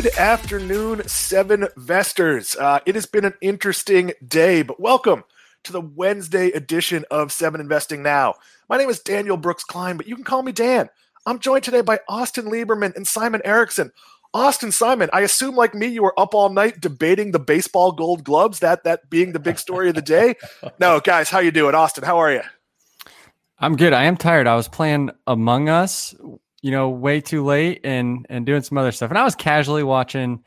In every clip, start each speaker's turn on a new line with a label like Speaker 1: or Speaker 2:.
Speaker 1: Good afternoon, Seven Vesters. Uh, it has been an interesting day, but welcome to the Wednesday edition of Seven Investing Now. My name is Daniel Brooks Kline, but you can call me Dan. I'm joined today by Austin Lieberman and Simon Erickson. Austin Simon, I assume like me, you were up all night debating the baseball gold gloves, that that being the big story of the day. No, guys, how you doing? Austin, how are you?
Speaker 2: I'm good. I am tired. I was playing Among Us you know, way too late and and doing some other stuff. And I was casually watching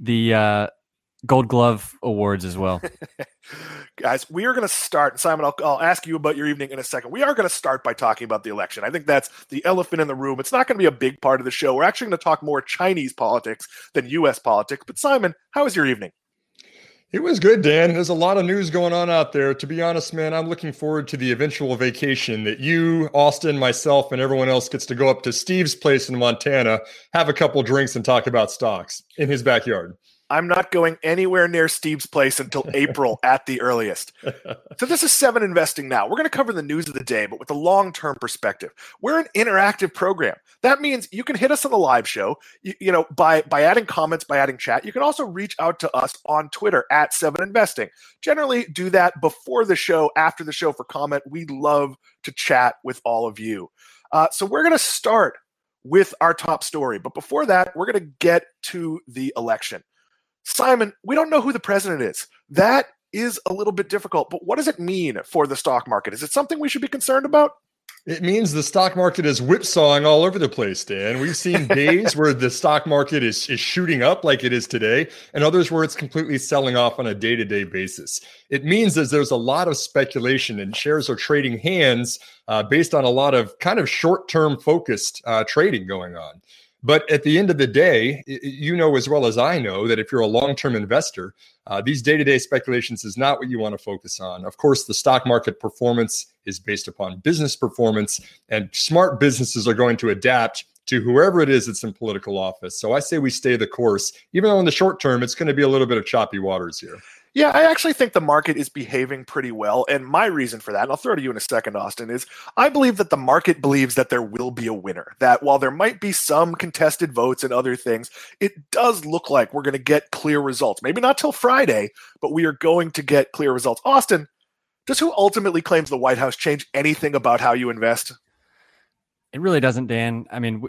Speaker 2: the uh, Gold Glove Awards as well.
Speaker 1: Guys, we are going to start. Simon, I'll, I'll ask you about your evening in a second. We are going to start by talking about the election. I think that's the elephant in the room. It's not going to be a big part of the show. We're actually going to talk more Chinese politics than U.S. politics. But Simon, how was your evening?
Speaker 3: It was good, Dan. There's a lot of news going on out there. To be honest, man, I'm looking forward to the eventual vacation that you, Austin, myself, and everyone else gets to go up to Steve's place in Montana, have a couple drinks, and talk about stocks in his backyard.
Speaker 1: I'm not going anywhere near Steve's place until April at the earliest. So this is Seven Investing Now. We're going to cover the news of the day, but with a long-term perspective. We're an interactive program. That means you can hit us on the live show, you, you, know, by by adding comments, by adding chat. You can also reach out to us on Twitter at Seven Investing. Generally, do that before the show, after the show for comment. We love to chat with all of you. Uh, so we're going to start with our top story, but before that, we're going to get to the election. Simon, we don't know who the president is. That is a little bit difficult, but what does it mean for the stock market? Is it something we should be concerned about?
Speaker 3: It means the stock market is whipsawing all over the place, Dan. We've seen days where the stock market is, is shooting up like it is today, and others where it's completely selling off on a day to day basis. It means that there's a lot of speculation and shares are trading hands uh, based on a lot of kind of short term focused uh, trading going on. But at the end of the day, you know as well as I know that if you're a long term investor, uh, these day to day speculations is not what you want to focus on. Of course, the stock market performance is based upon business performance, and smart businesses are going to adapt to whoever it is that's in political office. So I say we stay the course, even though in the short term, it's going to be a little bit of choppy waters here.
Speaker 1: Yeah, I actually think the market is behaving pretty well. And my reason for that, and I'll throw it to you in a second, Austin, is I believe that the market believes that there will be a winner. That while there might be some contested votes and other things, it does look like we're going to get clear results. Maybe not till Friday, but we are going to get clear results. Austin, does who ultimately claims the White House change anything about how you invest?
Speaker 2: It really doesn't, Dan. I mean,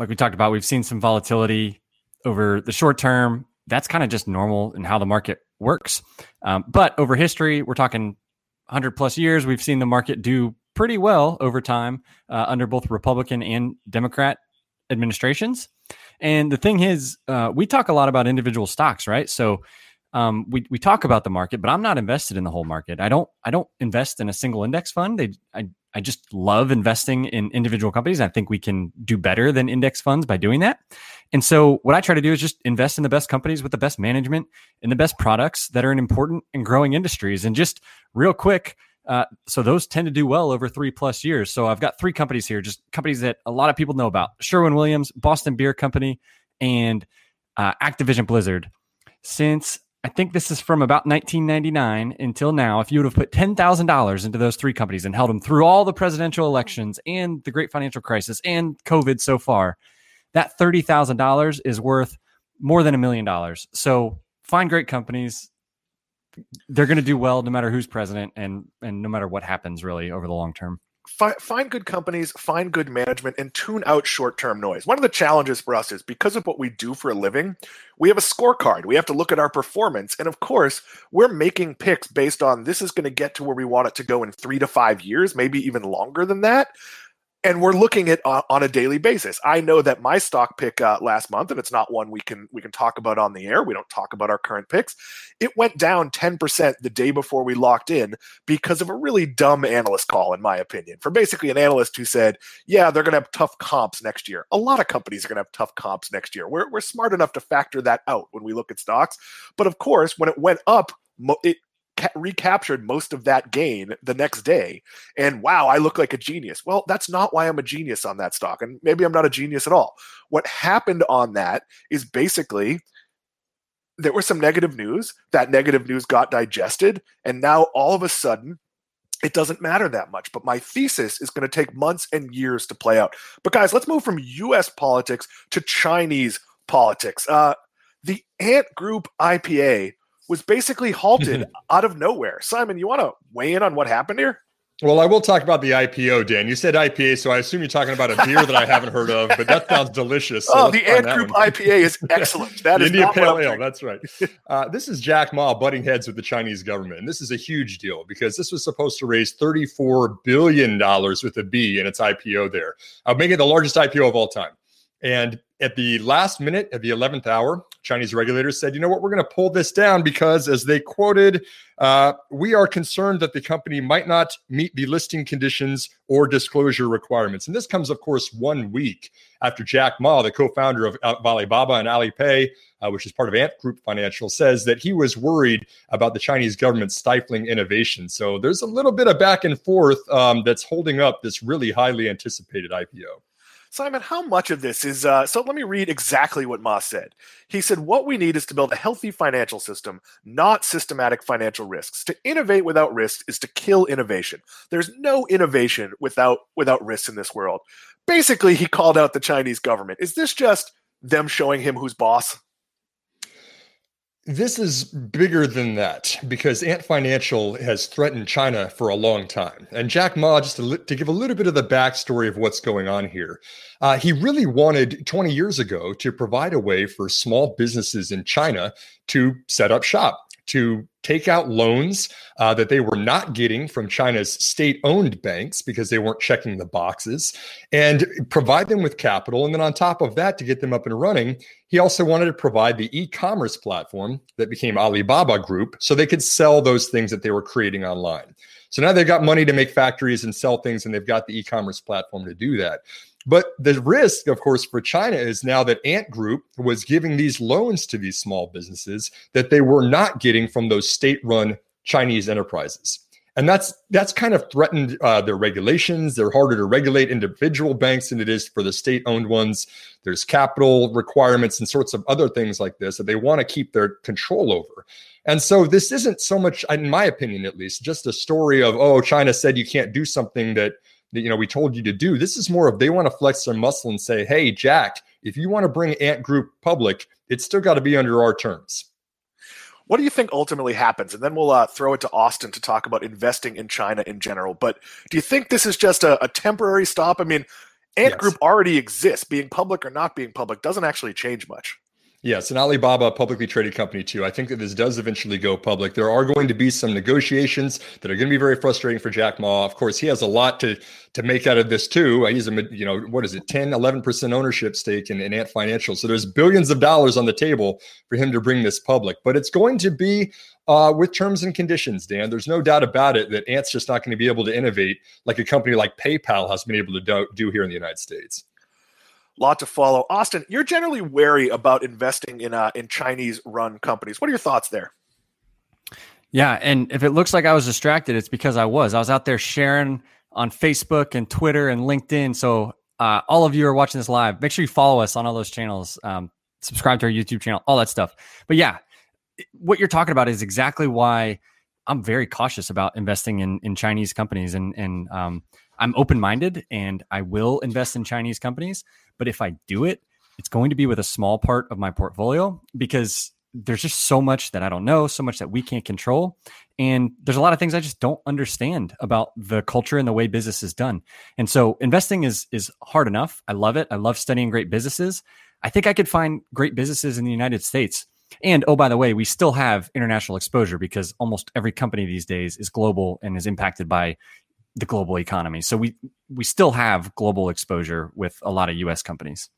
Speaker 2: like we talked about, we've seen some volatility over the short term. That's kind of just normal in how the market works. Um, but over history, we're talking 100 plus years, we've seen the market do pretty well over time uh, under both Republican and Democrat administrations. And the thing is, uh, we talk a lot about individual stocks, right? So um, we we talk about the market, but I'm not invested in the whole market. I don't I don't invest in a single index fund. They, I I just love investing in individual companies. I think we can do better than index funds by doing that. And so what I try to do is just invest in the best companies with the best management and the best products that are in important and growing industries. And just real quick, uh, so those tend to do well over three plus years. So I've got three companies here, just companies that a lot of people know about: Sherwin Williams, Boston Beer Company, and uh, Activision Blizzard. Since I think this is from about 1999 until now. If you would have put $10,000 into those three companies and held them through all the presidential elections and the great financial crisis and COVID so far, that $30,000 is worth more than a million dollars. So find great companies. They're going to do well no matter who's president and, and no matter what happens really over the long term
Speaker 1: fi- find good companies, find good management, and tune out short term noise. One of the challenges for us is because of what we do for a living, we have a scorecard. We have to look at our performance. And of course, we're making picks based on this is going to get to where we want it to go in three to five years, maybe even longer than that and we're looking at uh, on a daily basis. I know that my stock pick uh, last month, and it's not one we can we can talk about on the air. We don't talk about our current picks. It went down ten percent the day before we locked in because of a really dumb analyst call, in my opinion, for basically an analyst who said, "Yeah, they're going to have tough comps next year. A lot of companies are going to have tough comps next year. We're we're smart enough to factor that out when we look at stocks, but of course, when it went up." It, ca- recaptured most of that gain the next day. And wow, I look like a genius. Well, that's not why I'm a genius on that stock. And maybe I'm not a genius at all. What happened on that is basically there was some negative news. That negative news got digested. And now all of a sudden, it doesn't matter that much. But my thesis is going to take months and years to play out. But guys, let's move from US politics to Chinese politics. Uh, the Ant Group IPA was basically halted out of nowhere. Simon, you want to weigh in on what happened here?
Speaker 3: Well, I will talk about the IPO, Dan. You said IPA, so I assume you're talking about a beer that I haven't heard of, but that sounds delicious. So
Speaker 1: oh, the Ant Group. IPA is excellent. That is
Speaker 3: India Pale Ale. That's right. Uh, this is Jack Ma butting heads with the Chinese government, and this is a huge deal because this was supposed to raise 34 billion dollars with a B in its IPO there, uh, making it the largest IPO of all time. And at the last minute, at the 11th hour, Chinese regulators said, you know what, we're going to pull this down because, as they quoted, uh, we are concerned that the company might not meet the listing conditions or disclosure requirements. And this comes, of course, one week after Jack Ma, the co founder of Alibaba and Alipay, uh, which is part of Ant Group Financial, says that he was worried about the Chinese government stifling innovation. So there's a little bit of back and forth um, that's holding up this really highly anticipated IPO.
Speaker 1: Simon, how much of this is uh, so? Let me read exactly what Ma said. He said, What we need is to build a healthy financial system, not systematic financial risks. To innovate without risk is to kill innovation. There's no innovation without without risks in this world. Basically, he called out the Chinese government. Is this just them showing him who's boss?
Speaker 3: This is bigger than that because Ant Financial has threatened China for a long time. And Jack Ma, just to, to give a little bit of the backstory of what's going on here, uh, he really wanted 20 years ago to provide a way for small businesses in China to set up shop to take out loans uh, that they were not getting from China's state owned banks because they weren't checking the boxes and provide them with capital. And then on top of that, to get them up and running, he also wanted to provide the e commerce platform that became Alibaba Group so they could sell those things that they were creating online. So now they've got money to make factories and sell things, and they've got the e commerce platform to do that. But the risk, of course, for China is now that Ant Group was giving these loans to these small businesses that they were not getting from those state-run Chinese enterprises. And that's that's kind of threatened uh, their regulations. They're harder to regulate individual banks than it is for the state-owned ones. There's capital requirements and sorts of other things like this that they want to keep their control over. And so this isn't so much, in my opinion, at least, just a story of oh, China said you can't do something that you know we told you to do. This is more of they want to flex their muscle and say, hey, Jack, if you want to bring Ant Group public, it's still got to be under our terms.
Speaker 1: What do you think ultimately happens? And then we'll uh, throw it to Austin to talk about investing in China in general. But do you think this is just a, a temporary stop? I mean, Ant yes. Group already exists. Being public or not being public doesn't actually change much.
Speaker 3: Yes, an Alibaba publicly traded company too. I think that this does eventually go public. There are going to be some negotiations that are going to be very frustrating for Jack Ma. Of course, he has a lot to to make out of this too. He's a you know what is it 10 11% ownership stake in, in Ant Financial. So there's billions of dollars on the table for him to bring this public. But it's going to be uh, with terms and conditions, Dan. There's no doubt about it that Ant's just not going to be able to innovate like a company like PayPal has been able to do, do here in the United States
Speaker 1: lot to follow. Austin, you're generally wary about investing in uh, in Chinese run companies. What are your thoughts there?
Speaker 2: Yeah, and if it looks like I was distracted, it's because I was. I was out there sharing on Facebook and Twitter and LinkedIn. So uh, all of you are watching this live. Make sure you follow us on all those channels. Um, subscribe to our YouTube channel, all that stuff. But yeah, what you're talking about is exactly why I'm very cautious about investing in in Chinese companies and and um, I'm open minded and I will invest in Chinese companies. But if I do it, it's going to be with a small part of my portfolio because there's just so much that I don't know, so much that we can't control. And there's a lot of things I just don't understand about the culture and the way business is done. And so investing is is hard enough. I love it. I love studying great businesses. I think I could find great businesses in the United States. And oh, by the way, we still have international exposure because almost every company these days is global and is impacted by the global economy. So we we still have global exposure with a lot of US companies.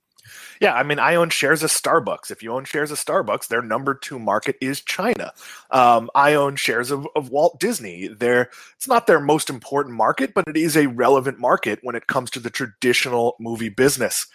Speaker 1: Yeah, I mean, I own shares of Starbucks. If you own shares of Starbucks, their number two market is China. Um, I own shares of, of Walt Disney. They're, it's not their most important market, but it is a relevant market when it comes to the traditional movie business.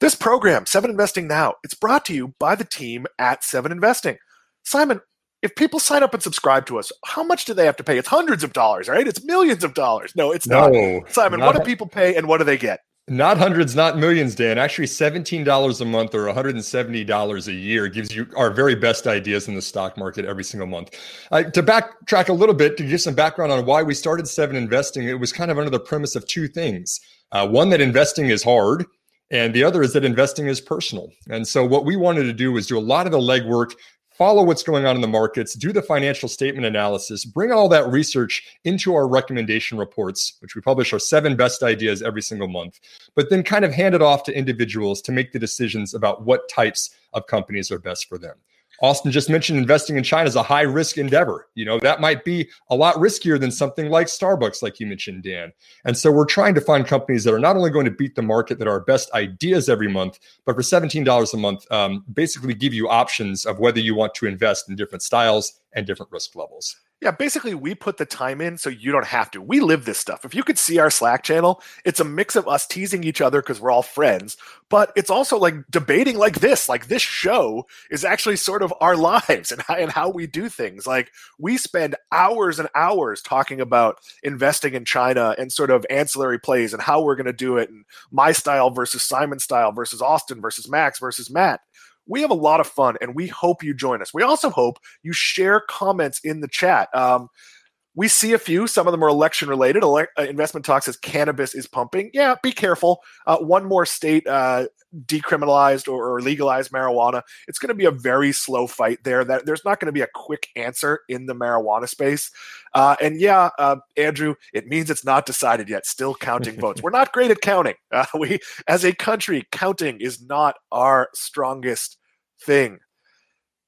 Speaker 1: This program, Seven Investing Now, it's brought to you by the team at Seven Investing. Simon, if people sign up and subscribe to us, how much do they have to pay? It's hundreds of dollars, right? It's millions of dollars. No, it's no, not. Simon, not, what do people pay and what do they get?
Speaker 3: Not hundreds, not millions, Dan. Actually, $17 a month or $170 a year gives you our very best ideas in the stock market every single month. Uh, to backtrack a little bit, to give some background on why we started Seven Investing, it was kind of under the premise of two things. Uh, one, that investing is hard And the other is that investing is personal. And so, what we wanted to do was do a lot of the legwork, follow what's going on in the markets, do the financial statement analysis, bring all that research into our recommendation reports, which we publish our seven best ideas every single month, but then kind of hand it off to individuals to make the decisions about what types of companies are best for them. Austin just mentioned investing in China is a high risk endeavor. You know, that might be a lot riskier than something like Starbucks, like you mentioned, Dan. And so we're trying to find companies that are not only going to beat the market, that are best ideas every month, but for $17 a month, um, basically give you options of whether you want to invest in different styles and different risk levels.
Speaker 1: Yeah, basically, we put the time in so you don't have to. We live this stuff. If you could see our Slack channel, it's a mix of us teasing each other because we're all friends, but it's also like debating like this. Like this show is actually sort of our lives and how, and how we do things. Like we spend hours and hours talking about investing in China and sort of ancillary plays and how we're going to do it, and my style versus Simon style versus Austin versus Max versus Matt we have a lot of fun and we hope you join us. We also hope you share comments in the chat. Um, we see a few. Some of them are election related. Ele- uh, investment talk says cannabis is pumping. Yeah, be careful. Uh, one more state uh, decriminalized or, or, legalized marijuana. It's going to be a very slow fight there. That there's not going to be a quick answer in the marijuana space. Uh, and yeah, uh, Andrew, it means it's not decided yet. Still counting votes. We're not great at counting. Uh, we, as a country, counting is not our strongest thing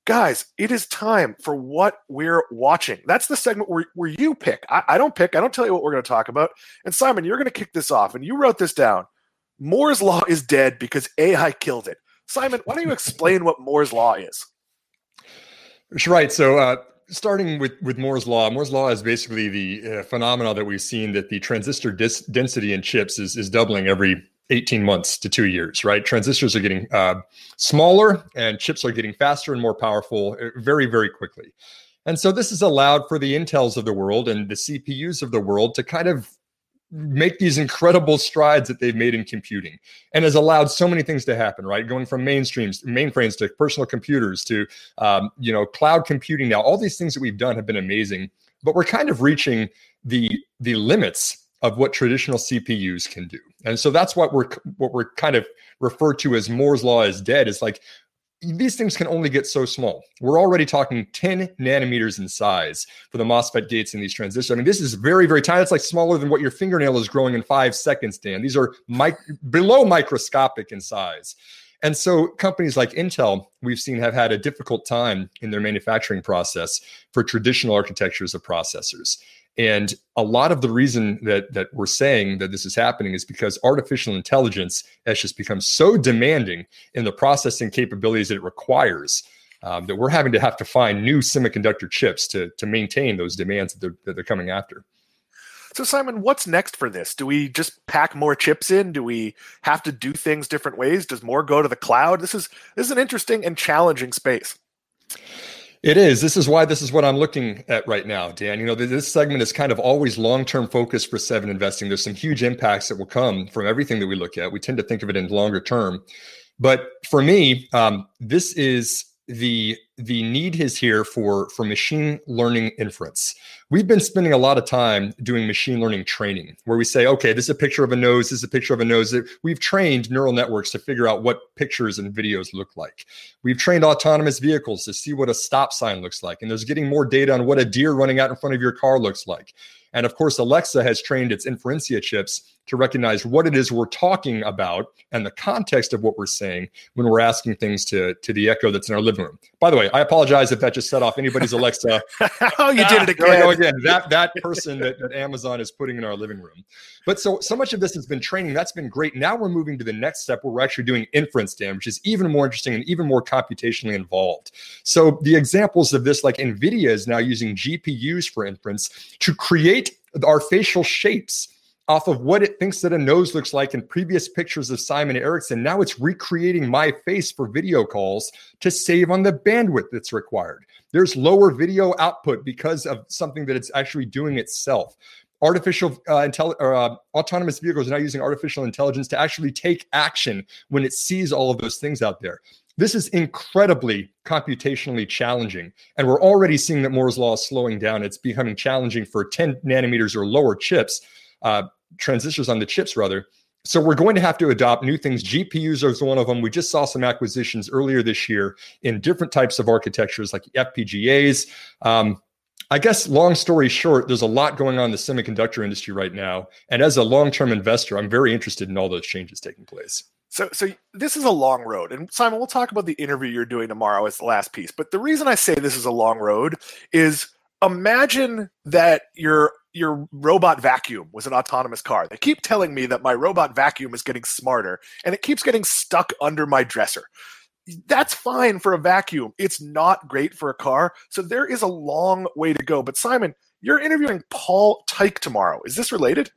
Speaker 1: guys, it is time for what we're watching. That's the segment where, where you pick. I, I don't pick. I don't tell you what we're going to talk about. And Simon, you're going to kick this off. And you wrote this down. Moore's Law is dead because AI killed it. Simon, why don't you explain what Moore's Law is?
Speaker 3: Right. So, uh, starting with with Moore's law, Moore's law is basically the uh, phenomena that we've seen that the transistor dis- density in chips is is doubling every 18 months to two years, right? Transistors are getting uh, smaller and chips are getting faster and more powerful uh, very, very quickly. And so this has allowed for the Intels of the world and the CPUs of the world to kind of make these incredible strides that they've made in computing and has allowed so many things to happen right going from mainstreams mainframes to personal computers to um, you know cloud computing now all these things that we've done have been amazing but we're kind of reaching the the limits of what traditional CPUs can do. And so that's what we're what we're kind of referred to as Moore's law is dead. Is like these things can only get so small. We're already talking 10 nanometers in size for the MOSFET gates in these transistors. I mean, this is very, very tiny. It's like smaller than what your fingernail is growing in five seconds, Dan. These are mic- below microscopic in size. And so companies like Intel, we've seen have had a difficult time in their manufacturing process for traditional architectures of processors. And a lot of the reason that that we're saying that this is happening is because artificial intelligence has just become so demanding in the processing capabilities that it requires um, that we're having to have to find new semiconductor chips to to maintain those demands that they're, that they're coming after.
Speaker 1: So, Simon, what's next for this? Do we just pack more chips in? Do we have to do things different ways? Does more go to the cloud? This is this is an interesting and challenging space.
Speaker 3: It is. This is why this is what I'm looking at right now, Dan. You know, this segment is kind of always long term focus for Seven Investing. There's some huge impacts that will come from everything that we look at. We tend to think of it in longer term. But for me, um, this is the the need is here for for machine learning inference. We've been spending a lot of time doing machine learning training where we say okay this is a picture of a nose this is a picture of a nose. We've trained neural networks to figure out what pictures and videos look like. We've trained autonomous vehicles to see what a stop sign looks like and there's getting more data on what a deer running out in front of your car looks like. And of course alexa has trained its Inferentia chips to recognize what it is we're talking about and the context of what we're saying when we're asking things to, to the echo that's in our living room. By the way, I apologize if that just set off anybody's Alexa.
Speaker 1: oh, you did it again.
Speaker 3: Go again. That that person that, that Amazon is putting in our living room. But so so much of this has been training. That's been great. Now we're moving to the next step where we're actually doing inference, Dan, which is even more interesting and even more computationally involved. So the examples of this, like NVIDIA is now using GPUs for inference to create our facial shapes off of what it thinks that a nose looks like in previous pictures of Simon Erickson. Now it's recreating my face for video calls to save on the bandwidth that's required. There's lower video output because of something that it's actually doing itself. Artificial uh, or, uh, autonomous vehicles are now using artificial intelligence to actually take action when it sees all of those things out there. This is incredibly computationally challenging. And we're already seeing that Moore's law is slowing down. It's becoming challenging for 10 nanometers or lower chips uh, transistors on the chips rather So we're going to have to adopt new things. GPUs is one of them. We just saw some acquisitions earlier this year in different types of architectures like FPGAs. Um, I guess long story short, there's a lot going on in the semiconductor industry right now. And as a long-term investor, I'm very interested in all those changes taking place.
Speaker 1: So, so this is a long road, and Simon, we'll talk about the interview you're doing tomorrow as the last piece. But the reason I say this is a long road is imagine that your your robot vacuum was an autonomous car. They keep telling me that my robot vacuum is getting smarter and it keeps getting stuck under my dresser. That's fine for a vacuum. It's not great for a car. So there is a long way to go. But Simon, you're interviewing Paul Teich tomorrow. Is this related?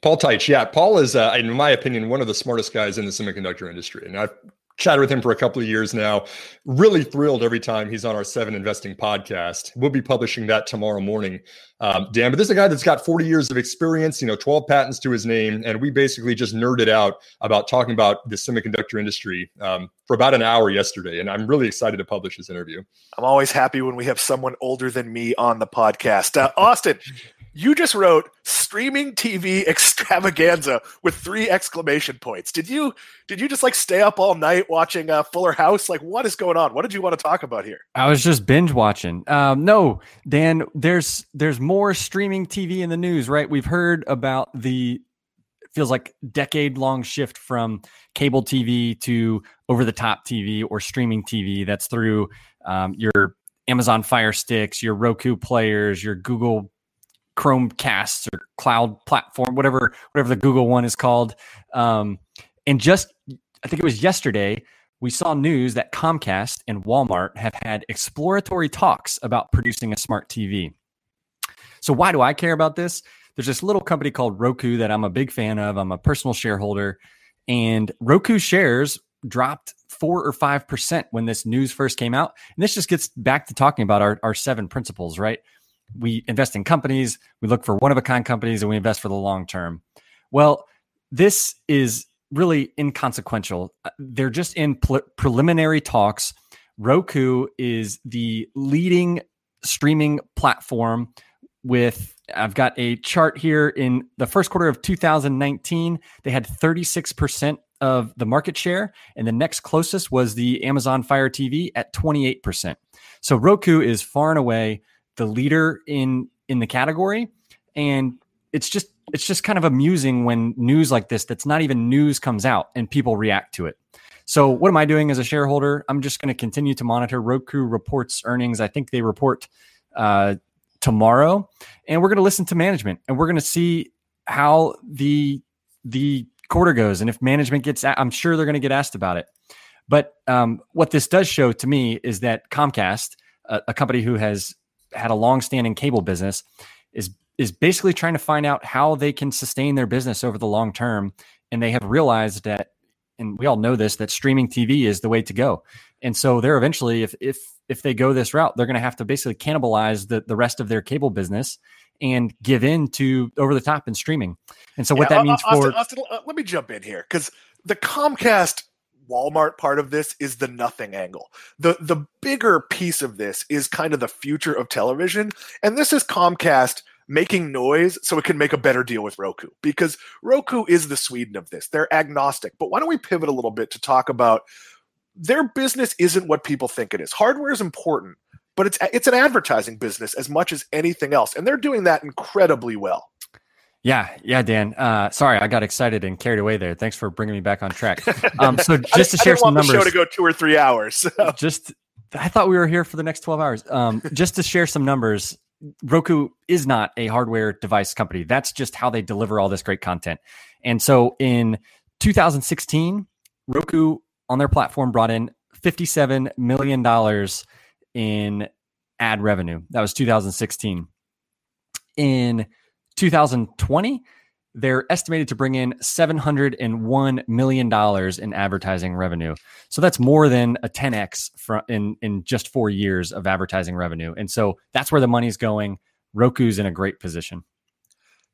Speaker 3: Paul Teich, yeah. Paul is, uh, in my opinion, one of the smartest guys in the semiconductor industry. And I've chatted with him for a couple of years now. Really thrilled every time he's on our Seven Investing podcast. We'll be publishing that tomorrow morning, um, Dan. But this is a guy that's got 40 years of experience, you know, 12 patents to his name, and we basically just nerded out about talking about the semiconductor industry um, for about an hour yesterday. And I'm really excited to publish this interview.
Speaker 1: I'm always happy when we have someone older than me on the podcast. Uh, Austin, you just wrote streaming TV extravaganza with three exclamation points. Did you did you just like stay up all night watching uh, Fuller House? Like, what is going on? What did you want to talk about here?
Speaker 2: I was just binge watching. Um, no, Dan, there's there's more streaming TV in the news, right? We've heard about the feels like decade long shift from cable TV to over the top TV or streaming TV. That's through um, your Amazon Fire Sticks, your Roku players, your Google Chromecasts or cloud platform, whatever whatever the Google one is called. Um, and just I think it was yesterday we saw news that Comcast and Walmart have had exploratory talks about producing a smart TV. So why do I care about this? There's this little company called Roku that I'm a big fan of. I'm a personal shareholder, and Roku shares dropped four or five percent when this news first came out. And this just gets back to talking about our, our seven principles, right? We invest in companies, we look for one of a kind companies, and we invest for the long term. Well, this is really inconsequential. Uh, they're just in pre- preliminary talks. Roku is the leading streaming platform with I've got a chart here in the first quarter of 2019 they had 36% of the market share and the next closest was the Amazon Fire TV at 28%. So Roku is far and away the leader in in the category. And it's just it's just kind of amusing when news like this that's not even news comes out and people react to it. So what am i doing as a shareholder? I'm just going to continue to monitor roku reports earnings. I think they report uh, tomorrow. And we're going to listen to management and we're going to see how the the quarter goes and if management gets i'm sure they're going to get asked about it. But um, what this does show to me is that comcast a, a company who has had a long-standing cable business is is basically trying to find out how they can sustain their business over the long term and they have realized that and we all know this that streaming TV is the way to go. And so they're eventually if if if they go this route, they're going to have to basically cannibalize the the rest of their cable business and give in to over the top and streaming. And so what yeah, that means
Speaker 1: Austin,
Speaker 2: for
Speaker 1: Austin, uh, let me jump in here cuz the Comcast Walmart part of this is the nothing angle. The the bigger piece of this is kind of the future of television, and this is Comcast making noise so it can make a better deal with Roku because Roku is the Sweden of this. They're agnostic. But why don't we pivot a little bit to talk about their business isn't what people think it is. Hardware is important, but it's it's an advertising business as much as anything else, and they're doing that incredibly well.
Speaker 2: Yeah, yeah, Dan. Uh, sorry, I got excited and carried away there. Thanks for bringing me back on track. Um, so just to share some numbers,
Speaker 1: show to go two or three hours. So.
Speaker 2: Just, I thought we were here for the next twelve hours. Um, just to share some numbers, Roku is not a hardware device company. That's just how they deliver all this great content. And so in 2016, Roku on their platform brought in 57 million dollars in ad revenue. That was 2016. In 2020, they're estimated to bring in $701 million in advertising revenue. So that's more than a 10x from in, in just four years of advertising revenue. And so that's where the money's going. Roku's in a great position.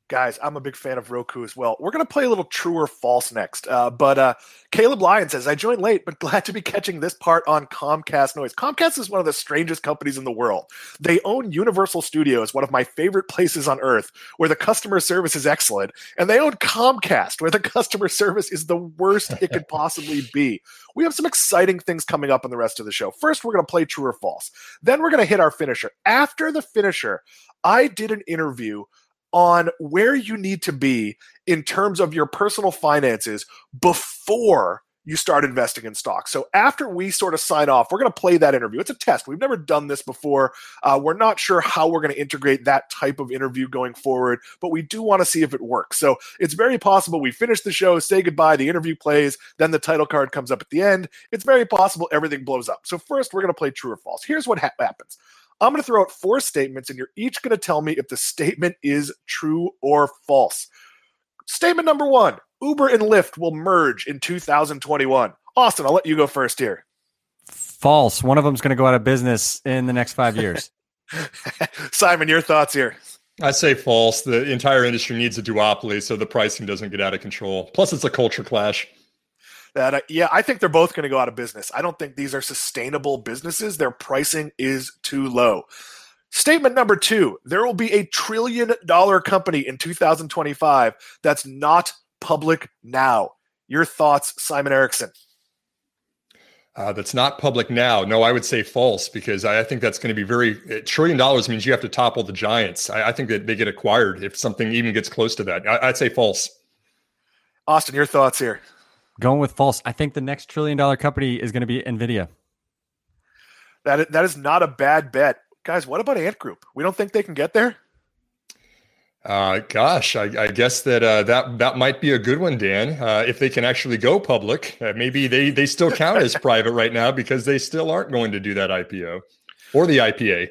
Speaker 1: Guys, I'm a big fan of Roku as well. We're going to play a little true or false next. Uh, but uh, Caleb Lyon says, I joined late, but glad to be catching this part on Comcast Noise. Comcast is one of the strangest companies in the world. They own Universal Studios, one of my favorite places on earth, where the customer service is excellent. And they own Comcast, where the customer service is the worst it could possibly be. We have some exciting things coming up in the rest of the show. First, we're going to play true or false. Then we're going to hit our finisher. After the finisher, I did an interview on where you need to be in terms of your personal finances before you start investing in stocks. So after we sort of sign off, we're going to play that interview. It's a test. We've never done this before. Uh, we're not sure how we're going to integrate that type of interview going forward, but we do want to see if it works. So it's very possible we finish the show, say goodbye, the interview plays, then the title card comes up at the end. It's very possible everything blows up. So first, we're going to play true or false. Here's what ha- happens. I'm going to throw out four statements, and you're each going to tell me if the statement is true or false. Statement number one Uber and Lyft will merge in 2021. Austin, I'll let you go first here.
Speaker 2: False. One of them's going to go out of business in the next five years.
Speaker 1: Simon, your thoughts here.
Speaker 3: I say false. The entire industry needs a duopoly so the pricing doesn't get out of control. Plus, it's a culture clash
Speaker 1: that uh, yeah i think they're both going to go out of business i don't think these are sustainable businesses their pricing is too low statement number two there will be a trillion dollar company in 2025 that's not public now your thoughts simon erickson
Speaker 3: uh, that's not public now. No, I would say false because I, I think that's going to be very a trillion dollars means you have to topple the giants. I, I, think that they get acquired if something even gets close to that. I, I'd say false.
Speaker 1: Austin, your thoughts here?
Speaker 2: Going with false. I think the next trillion dollar company is going to be Nvidia.
Speaker 1: That that is not a bad bet, guys. What about Ant Group? We don't think they can get there.
Speaker 3: Uh, gosh, I, I guess that uh, that that might be a good one, Dan. Uh, if they can actually go public, uh, maybe they they still count as private right now because they still aren't going to do that IPO or the IPA.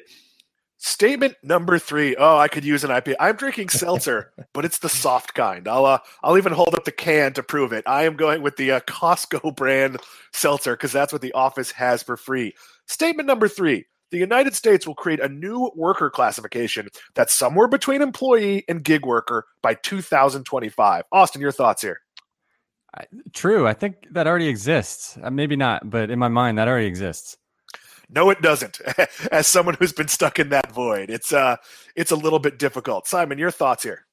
Speaker 1: Statement number three. Oh, I could use an IPA. I'm drinking seltzer, but it's the soft kind. I'll uh, I'll even hold up the can to prove it. I am going with the uh, Costco brand seltzer because that's what the office has for free. Statement number three. The United States will create a new worker classification that's somewhere between employee and gig worker by 2025. Austin, your thoughts here?
Speaker 2: True. I think that already exists. Uh, maybe not, but in my mind, that already exists.
Speaker 1: No, it doesn't. As someone who's been stuck in that void, it's uh, it's a little bit difficult. Simon, your thoughts here?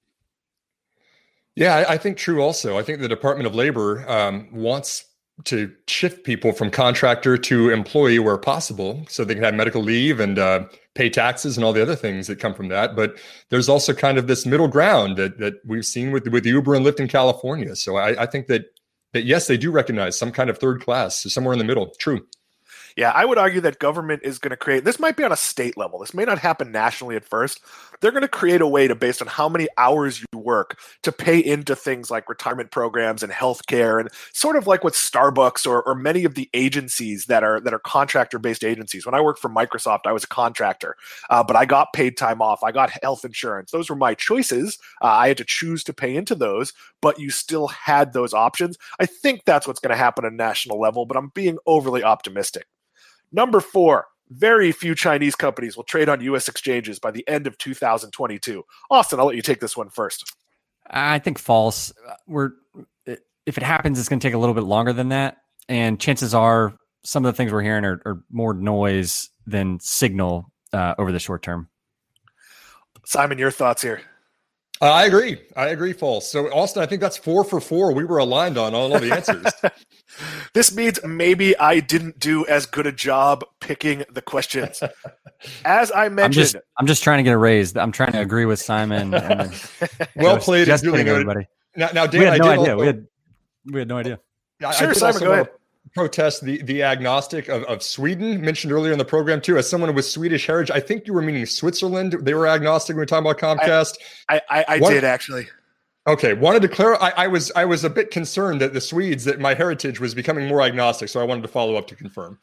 Speaker 3: Yeah, I think true. Also, I think the Department of Labor um, wants to shift people from contractor to employee where possible, so they can have medical leave and uh, pay taxes and all the other things that come from that. But there's also kind of this middle ground that that we've seen with with Uber and Lyft in California. So I, I think that that yes, they do recognize some kind of third class, so somewhere in the middle. True.
Speaker 1: Yeah, I would argue that government is going to create this might be on a state level. This may not happen nationally at first. They're going to create a way to based on how many hours you work to pay into things like retirement programs and healthcare and sort of like what Starbucks or, or many of the agencies that are that are contractor based agencies. When I worked for Microsoft, I was a contractor, uh, but I got paid time off. I got health insurance. Those were my choices. Uh, I had to choose to pay into those, but you still had those options. I think that's what's going to happen a national level, but I'm being overly optimistic. Number four, very few Chinese companies will trade on U.S. exchanges by the end of 2022. Austin, I'll let you take this one first.
Speaker 2: I think false. We're if it happens, it's going to take a little bit longer than that, and chances are some of the things we're hearing are, are more noise than signal uh, over the short term.
Speaker 1: Simon, your thoughts here?
Speaker 3: Uh, I agree. I agree, false. So, Austin, I think that's four for four. We were aligned on all of the answers.
Speaker 1: this means maybe I didn't do as good a job picking the questions. As I mentioned,
Speaker 2: I'm just, I'm just trying to get a raise. I'm trying to agree with Simon. And,
Speaker 3: well played, just kidding, everybody. Now, now, Dan,
Speaker 2: we had no
Speaker 3: idea.
Speaker 2: Also, we had, we had no idea.
Speaker 1: Sure, Simon, go ahead
Speaker 3: protest the the agnostic of, of Sweden mentioned earlier in the program too. As someone with Swedish heritage, I think you were meaning Switzerland. They were agnostic when we were talking about Comcast.
Speaker 1: I I, I did actually.
Speaker 3: Okay, wanted to clarify. I, I was I was a bit concerned that the Swedes that my heritage was becoming more agnostic, so I wanted to follow up to confirm.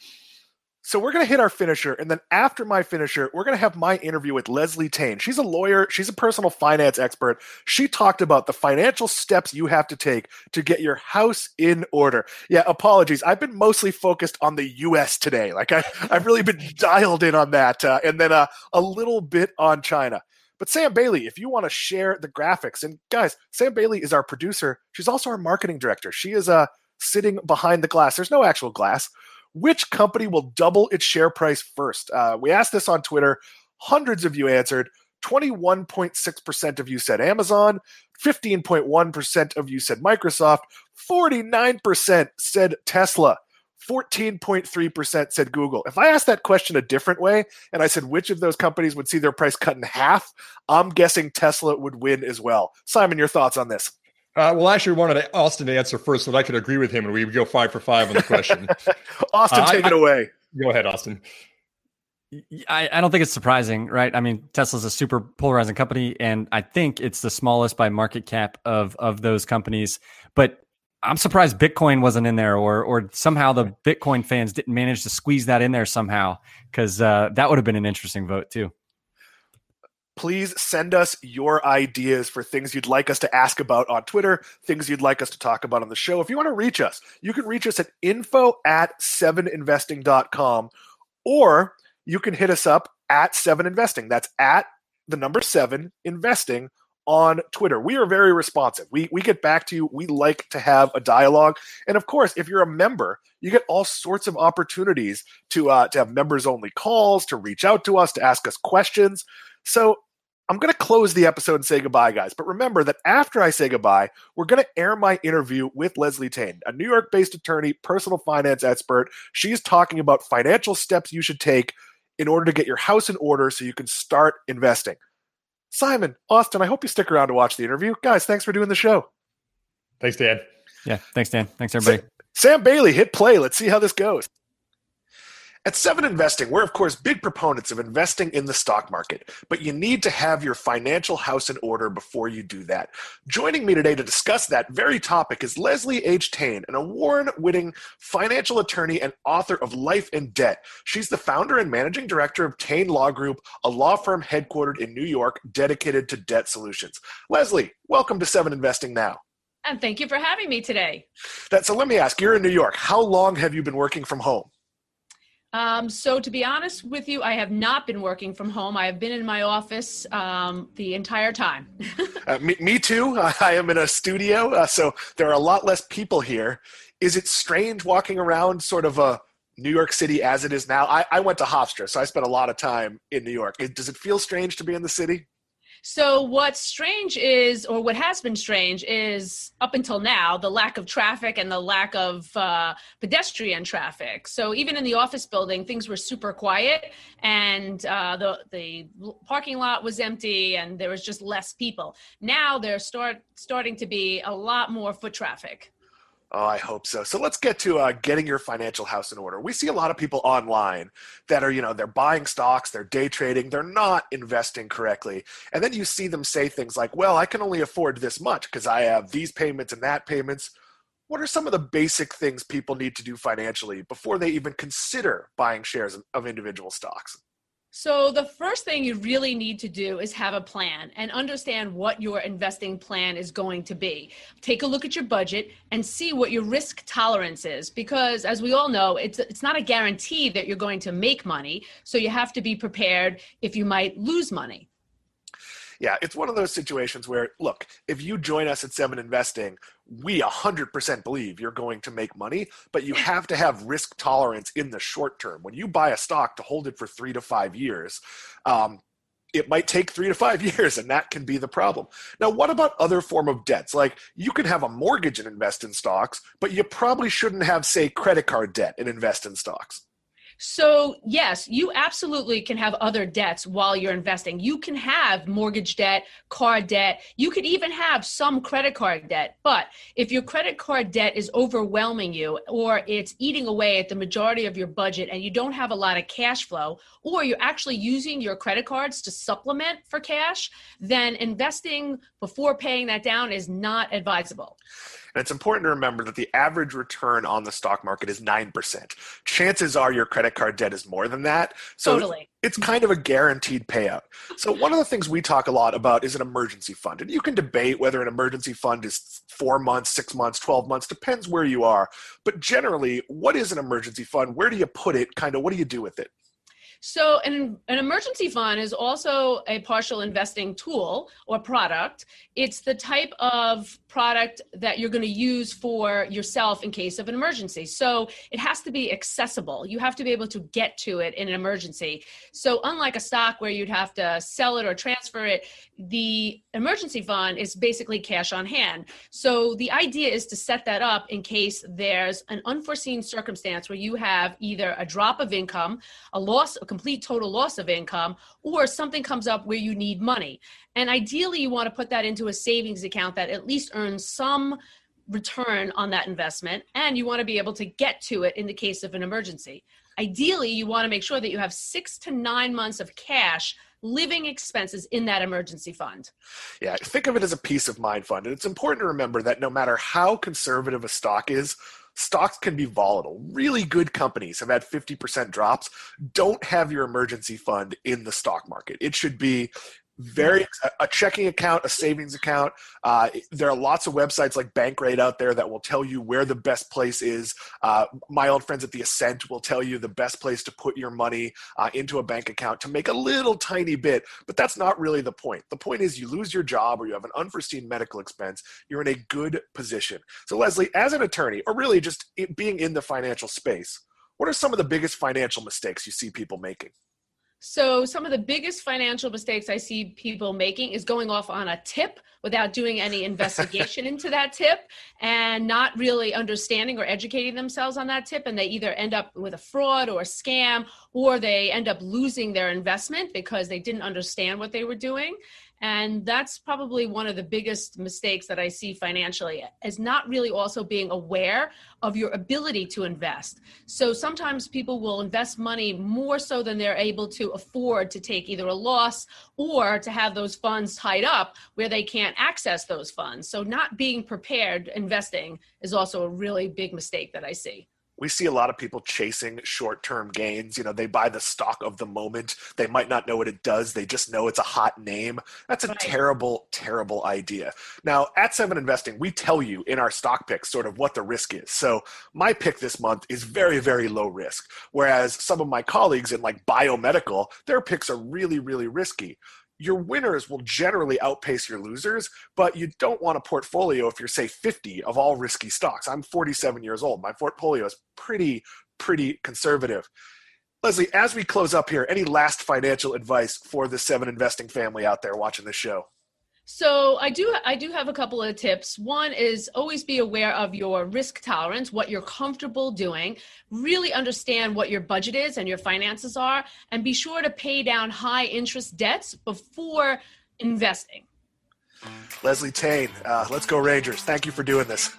Speaker 1: So we're going to hit our finisher, and then after my finisher, we're going to have my interview with Leslie Tane. She's a lawyer. She's a personal finance expert. She talked about the financial steps you have to take to get your house in order. Yeah, apologies. I've been mostly focused on the U.S. today. Like I, I've really been dialed in on that, uh, and then uh, a little bit on China. But Sam Bailey, if you want to share the graphics, and guys, Sam Bailey is our producer. She's also our marketing director. She is uh, sitting behind the glass. There's no actual glass. Which company will double its share price first? Uh, we asked this on Twitter. Hundreds of you answered. 21.6% of you said Amazon, 15.1% of you said Microsoft, 49% said Tesla. 14.3% said Google. If I asked that question a different way and I said which of those companies would see their price cut in half, I'm guessing Tesla would win as well. Simon, your thoughts on this?
Speaker 3: Uh, well, I actually wanted Austin to answer first so that I could agree with him and we would go five for five on the question.
Speaker 1: Austin, uh, take I, it away.
Speaker 3: Go ahead, Austin.
Speaker 2: I, I, don't think it's surprising, right? I mean, Tesla's a super polarizing company, and I think it's the smallest by market cap of of those companies. But I'm surprised Bitcoin wasn't in there, or or somehow the Bitcoin fans didn't manage to squeeze that in there somehow, because uh, that would have been an interesting vote too.
Speaker 1: Please send us your ideas for things you'd like us to ask about on Twitter, things you'd like us to talk about on the show. If you want to reach us, you can reach us at info at 7investing.com or you can hit us up at 7investing. That's at the number 7 investing on Twitter. We are very responsive. We we get back to you. We like to have a dialogue. And of course, if you're a member, you get all sorts of opportunities to uh, to have members only calls, to reach out to us, to ask us questions. So I'm going to close the episode and say goodbye, guys. But remember that after I say goodbye, we're going to air my interview with Leslie Tane, a New York based attorney, personal finance expert. She's talking about financial steps you should take in order to get your house in order so you can start investing. Simon, Austin, I hope you stick around to watch the interview. Guys, thanks for doing the show.
Speaker 3: Thanks, Dan.
Speaker 2: Yeah, thanks, Dan. Thanks, everybody.
Speaker 1: Sam Bailey, hit play. Let's see how this goes. At Seven Investing, we're of course big proponents of investing in the stock market, but you need to have your financial house in order before you do that. Joining me today to discuss that very topic is Leslie H. Tane, an award winning financial attorney and author of Life and Debt. She's the founder and managing director of Tane Law Group, a law firm headquartered in New York dedicated to debt solutions. Leslie, welcome to Seven Investing Now.
Speaker 4: And thank you for having me today.
Speaker 1: That, so let me ask, you're in New York. How long have you been working from home?
Speaker 4: Um, so to be honest with you, I have not been working from home. I have been in my office um, the entire time.
Speaker 1: uh, me, me, too. I am in a studio, uh, so there are a lot less people here. Is it strange walking around sort of a New York City as it is now? I, I went to Hofstra, so I spent a lot of time in New York. Does it feel strange to be in the city?
Speaker 4: So what's strange is, or what has been strange is, up until now, the lack of traffic and the lack of uh, pedestrian traffic. So even in the office building, things were super quiet, and uh, the the parking lot was empty, and there was just less people. Now there's start starting to be a lot more foot traffic.
Speaker 1: Oh, I hope so. So let's get to uh, getting your financial house in order. We see a lot of people online that are, you know, they're buying stocks, they're day trading, they're not investing correctly. And then you see them say things like, well, I can only afford this much because I have these payments and that payments. What are some of the basic things people need to do financially before they even consider buying shares of individual stocks?
Speaker 4: So, the first thing you really need to do is have a plan and understand what your investing plan is going to be. Take a look at your budget and see what your risk tolerance is because as we all know, it's it's not a guarantee that you're going to make money, so you have to be prepared if you might lose money
Speaker 1: yeah, it's one of those situations where, look, if you join us at Seven Investing, we 100% believe you're going to make money, but you have to have risk tolerance in the short term. When you buy a stock to hold it for three to five years, um, it might take three to five years and that can be the problem. Now what about other form of debts? Like you can have a mortgage and invest in stocks but you probably shouldn't have say credit card debt and invest in stocks
Speaker 4: so, yes, you absolutely can have other debts while you're investing. You can have mortgage debt, car debt. You could even have some credit card debt. But if your credit card debt is overwhelming you or it's eating away at the majority of your budget and you don't have a lot of cash flow, or you're actually using your credit cards to supplement for cash, then investing before paying that down is not advisable.
Speaker 1: And it's important to remember that the average return on the stock market is 9%. Chances are your credit card debt is more than that. So
Speaker 4: totally.
Speaker 1: it's kind of a guaranteed payout. So one of the things we talk a lot about is an emergency fund. And you can debate whether an emergency fund is four months, six months, 12 months, depends where you are. But generally, what is an emergency fund? Where do you put it? Kind of what do you do with it?
Speaker 4: So, an, an emergency fund is also a partial investing tool or product. It's the type of product that you're going to use for yourself in case of an emergency. So, it has to be accessible. You have to be able to get to it in an emergency. So, unlike a stock where you'd have to sell it or transfer it, the emergency fund is basically cash on hand. So, the idea is to set that up in case there's an unforeseen circumstance where you have either a drop of income, a loss, a complete total loss of income, or something comes up where you need money. And ideally, you want to put that into a savings account that at least earns some return on that investment, and you want to be able to get to it in the case of an emergency. Ideally, you want to make sure that you have six to nine months of cash living expenses in that emergency fund.
Speaker 1: Yeah, think of it as a peace of mind fund. And it's important to remember that no matter how conservative a stock is, stocks can be volatile. Really good companies have had 50% drops. Don't have your emergency fund in the stock market. It should be very a checking account a savings account. Uh, there are lots of websites like bankrate out there that will tell you where the best place is. Uh, my old friends at the ascent will tell you the best place to put your money uh, into a bank account to make a little tiny bit but that's not really the point. The point is you lose your job or you have an unforeseen medical expense you're in a good position. So leslie as an attorney or really just being in the financial space what are some of the biggest financial mistakes you see people making
Speaker 4: so, some of the biggest financial mistakes I see people making is going off on a tip without doing any investigation into that tip and not really understanding or educating themselves on that tip. And they either end up with a fraud or a scam, or they end up losing their investment because they didn't understand what they were doing. And that's probably one of the biggest mistakes that I see financially is not really also being aware of your ability to invest. So sometimes people will invest money more so than they're able to afford to take either a loss or to have those funds tied up where they can't access those funds. So not being prepared investing is also a really big mistake that I see
Speaker 1: we see a lot of people chasing short-term gains. You know they buy the stock of the moment. They might not know what it does. They just know it's a hot name. That's a right. terrible terrible idea. Now at seven investing we tell you in our stock picks sort of what the risk is. So my pick this month is very very low risk whereas some of my colleagues in like biomedical their picks are really really risky your winners will generally outpace your losers, but you don't want a portfolio if you're, say, 50 of all risky stocks. I'm 47 years old. My portfolio is pretty, pretty conservative. Leslie, as we close up here, any last financial advice for the seven investing family out there watching the show?
Speaker 4: So I do I do have a couple of tips. One is always be aware of your risk tolerance, what you're comfortable doing. Really understand what your budget is and your finances are, and be sure to pay down high interest debts before investing.
Speaker 1: Leslie Tayne, uh, let's go Rangers. Thank you for doing this.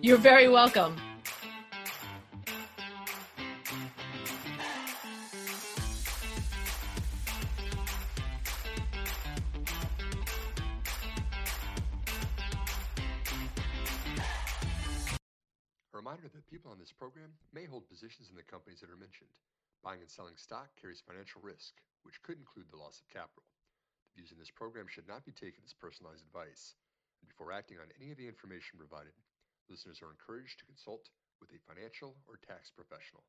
Speaker 4: You're very welcome.
Speaker 3: That people on this program may hold positions in the companies that are mentioned. Buying and selling stock carries financial risk, which could include the loss of capital. The views in this program should not be taken as personalized advice. And before acting on any of the information provided, listeners are encouraged to consult with a financial or tax professional.